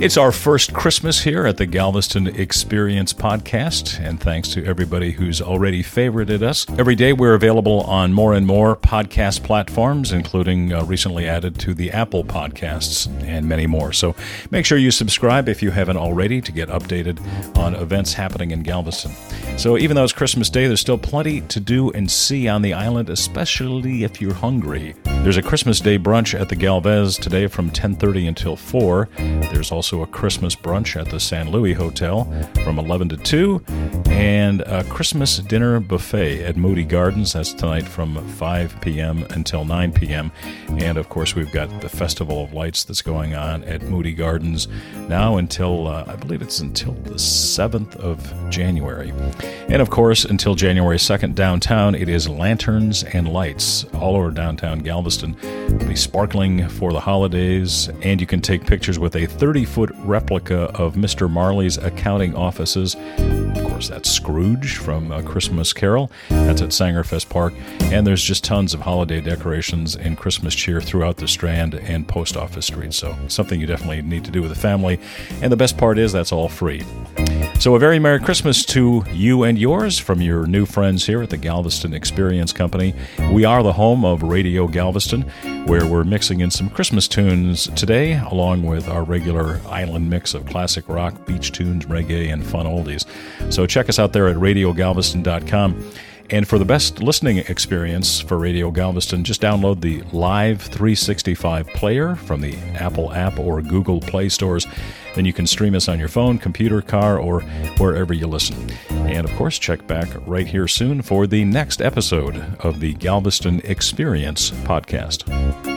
It's our first Christmas here at the Galveston Experience podcast, and thanks to everybody who's already favorited us. Every day we're available on more and more podcast platforms, including uh, recently added to the Apple Podcasts and many more. So make sure you subscribe if you haven't already to get updated on events happening in Galveston. So even though it's Christmas Day, there's still plenty to do and see on the island, especially if you're hungry. There's a Christmas Day brunch at the Galvez today from 10:30 until 4. There's also a Christmas brunch at the San Luis Hotel from 11 to 2, and a Christmas dinner buffet at Moody Gardens. That's tonight from 5 p.m. until 9 p.m. And of course, we've got the Festival of Lights that's going on at Moody Gardens now until uh, I believe it's until the 7th of January. And of course, until January 2nd downtown, it is lanterns and lights all over downtown Galveston. It'll be sparkling for the holidays, and you can take pictures with a 30 foot replica of Mr. Marley's accounting offices. That's Scrooge from A Christmas Carol. That's at Saengerfest Park. And there's just tons of holiday decorations and Christmas cheer throughout the Strand and Post Office Street. So, something you definitely need to do with the family. And the best part is that's all free. So, a very Merry Christmas to you and yours from your new friends here at the Galveston Experience Company. We are the home of Radio Galveston, where we're mixing in some Christmas tunes today, along with our regular island mix of classic rock, beach tunes, reggae, and fun oldies. So check us out there at radiogalveston.com. And for the best listening experience for Radio Galveston, just download the Live 365 player from the Apple app or Google Play stores. Then you can stream us on your phone, computer, car, or wherever you listen. And of course, check back right here soon for the next episode of the Galveston Experience podcast.